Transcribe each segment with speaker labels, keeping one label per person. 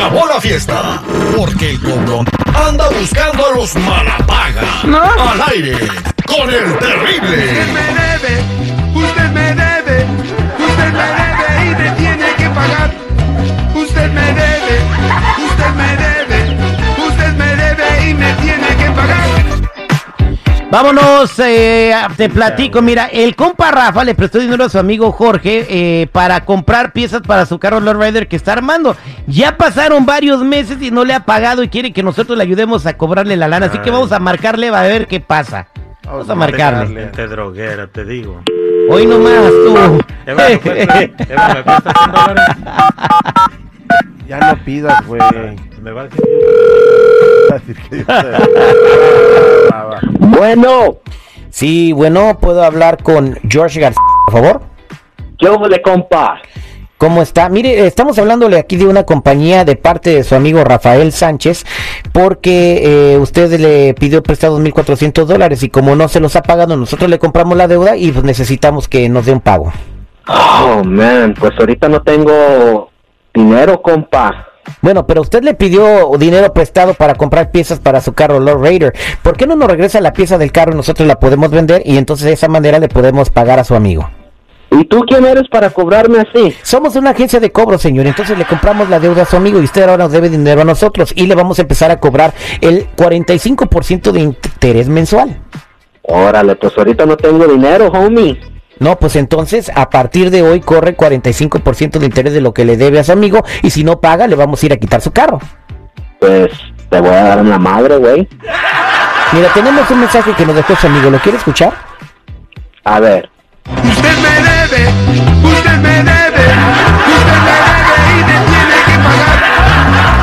Speaker 1: Acabó la fiesta, porque el cobrón anda buscando a los malapaga. Al aire, con el terrible.
Speaker 2: Vámonos, eh, te platico. Mira, el compa Rafa le prestó dinero a su amigo Jorge eh, para comprar piezas para su carro Lord Rider que está armando. Ya pasaron varios meses y no le ha pagado y quiere que nosotros le ayudemos a cobrarle la lana. Así que vamos a marcarle a ver qué pasa. Vamos a marcarle.
Speaker 3: Te droguera, te digo.
Speaker 2: Hoy nomás tú.
Speaker 4: Ya no pidas, güey.
Speaker 3: Me va a decir
Speaker 4: que yo.
Speaker 5: Bueno,
Speaker 2: Sí, bueno, ¿puedo hablar con George García, por favor?
Speaker 5: ¿qué hubo de compa?
Speaker 2: ¿Cómo está? Mire, estamos hablándole aquí de una compañía de parte de su amigo Rafael Sánchez, porque eh, usted le pidió prestados 1.400 dólares y como no se los ha pagado, nosotros le compramos la deuda y pues necesitamos que nos dé un pago.
Speaker 5: Oh, man, pues ahorita no tengo dinero, compa.
Speaker 2: Bueno, pero usted le pidió dinero prestado para comprar piezas para su carro Lord Raider. ¿Por qué no nos regresa la pieza del carro y nosotros la podemos vender y entonces de esa manera le podemos pagar a su amigo?
Speaker 5: ¿Y tú quién eres para cobrarme así?
Speaker 2: Somos una agencia de cobro, señor. Entonces le compramos la deuda a su amigo y usted ahora nos debe dinero a nosotros y le vamos a empezar a cobrar el 45% de interés mensual.
Speaker 5: Órale, pues ahorita no tengo dinero, homie.
Speaker 2: No, pues entonces a partir de hoy corre 45% de interés de lo que le debe a su amigo y si no paga le vamos a ir a quitar su carro.
Speaker 5: Pues te voy a dar en la madre, güey.
Speaker 2: Mira, tenemos un mensaje que nos dejó su amigo. ¿Lo quiere escuchar?
Speaker 5: A ver.
Speaker 6: Usted me debe, usted me debe, usted me debe y me tiene que pagar.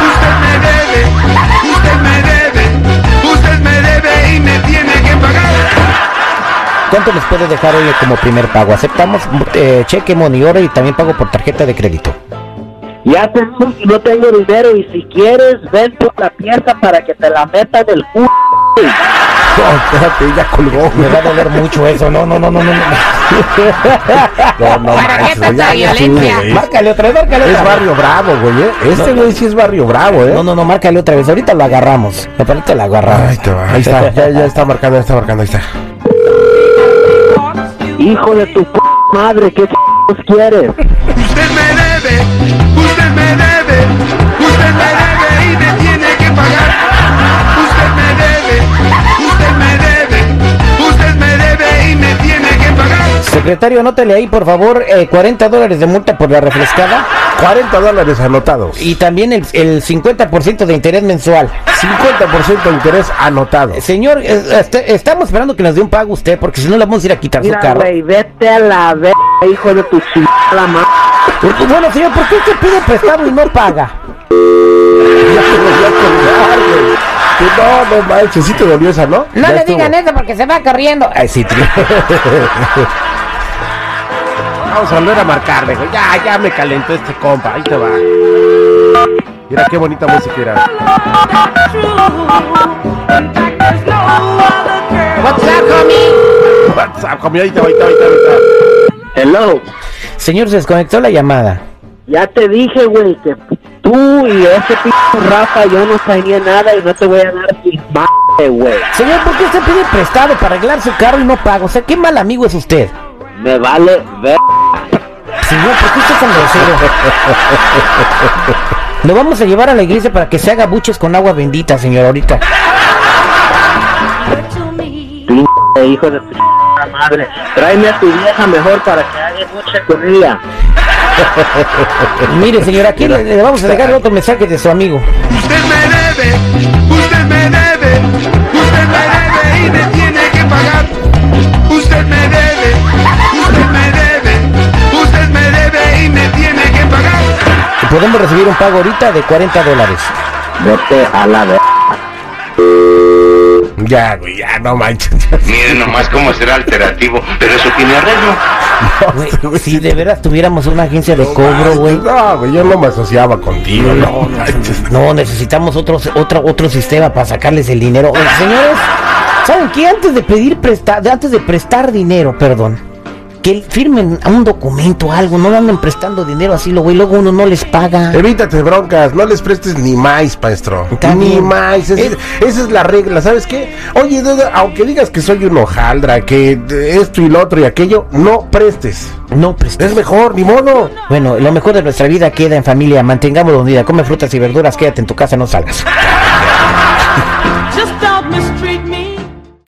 Speaker 6: Usted me debe, usted me debe,
Speaker 2: ¿Cuánto les puede dejar hoy como primer pago? Aceptamos eh, cheque, money order y también pago por tarjeta de crédito.
Speaker 5: Ya te digo que no tengo dinero y si quieres, ven por la pieza para que te la meta del culo.
Speaker 4: No, espérate, ya colgó.
Speaker 2: Me va a doler mucho eso. No, no, no, no, no. no.
Speaker 4: No, no
Speaker 7: ¿Para qué tanta violencia?
Speaker 4: güey.
Speaker 2: Márcale otra vez, márcale
Speaker 4: Es
Speaker 2: otra vez.
Speaker 4: barrio bravo, güey, ¿eh? Este güey sí es barrio bravo, ¿eh?
Speaker 2: No, no, no, márcale otra vez. Ahorita lo agarramos. Ahorita lo agarramos.
Speaker 4: Ahí te va, ahí está, ya, ya está marcando, ya está marcando, ahí está.
Speaker 5: Hijo de tu p madre, ¿qué quieres?
Speaker 6: Usted me debe, usted me debe,
Speaker 2: Secretario, anótale ahí, por favor, eh, 40 dólares de multa por la refrescada
Speaker 4: 40 dólares anotados.
Speaker 2: y también el, el 50% de interés mensual.
Speaker 4: 50% de interés anotado.
Speaker 2: Señor, eh, este- estamos esperando que nos dé un pago usted, porque si no le vamos a ir a quitar su carro.
Speaker 5: güey, vete a la verga, hijo de tu chingada madre.
Speaker 2: Porque, Bueno, señor, ¿por qué usted pide prestado y no paga?
Speaker 4: Ya te volvió a colgar, güey. Que No, no manches, sí te dolió esa, ¿no?
Speaker 7: No
Speaker 4: Ya
Speaker 7: le
Speaker 4: estuvo.
Speaker 7: digan eso porque se va corriendo.
Speaker 2: Ay, sí, tri-
Speaker 4: Vamos a volver a marcarle, güey. Ya, ya me calentó este compa. Ahí te va. Mira qué bonita música era.
Speaker 7: What's up, homie?
Speaker 4: Ahí te va, ahí te va, ahí te va, ahí te va.
Speaker 5: Hello.
Speaker 2: Señor, se desconectó la llamada.
Speaker 5: Ya te dije, güey, que tú y ese p Rafa yo no sabía nada y no te voy a dar sin madre, güey.
Speaker 2: Señor, ¿por qué usted pide prestado para arreglar su carro y no paga? O sea, qué mal amigo es usted.
Speaker 5: Me vale ver.
Speaker 2: Señor, ¿por qué usted es tan grosero? Lo vamos a llevar a la iglesia para que se haga buches con agua bendita, señor, ahorita.
Speaker 5: Pinche hijo de madre. Tráeme a tu vieja mejor para que haga mucha con ella.
Speaker 2: Mire, señor, aquí le, le vamos a dejar otro mensaje de su amigo.
Speaker 6: Usted me debe, usted me debe, usted me debe y me tiene que pagar. Usted me debe, usted me debe,
Speaker 2: Podemos recibir un pago ahorita de 40 dólares.
Speaker 5: Vete a la.
Speaker 4: Ya, güey, ya, no manches.
Speaker 8: Miren nomás cómo será alternativo, pero eso tiene arreglo.
Speaker 2: Güey, si de veras tuviéramos una agencia de cobro, güey.
Speaker 4: No, güey, yo no me asociaba contigo, no manches.
Speaker 2: No, necesitamos otro, otro, otro sistema para sacarles el dinero. Oye, señores, ¿saben qué? Antes de pedir presta, antes de prestar dinero, perdón, que firmen a un documento algo, no anden prestando dinero así, luego, y luego uno no les paga.
Speaker 4: Evítate broncas, no les prestes ni más, maestro. Ni más. Esa,
Speaker 2: Es-
Speaker 4: esa es la regla, ¿sabes qué? Oye, duda, aunque digas que soy un hojaldra, que esto y lo otro y aquello, no prestes.
Speaker 2: No prestes.
Speaker 4: Es mejor, ni modo.
Speaker 2: Bueno, lo mejor de nuestra vida queda en familia, mantengámoslo unida, come frutas y verduras, quédate en tu casa, no salgas.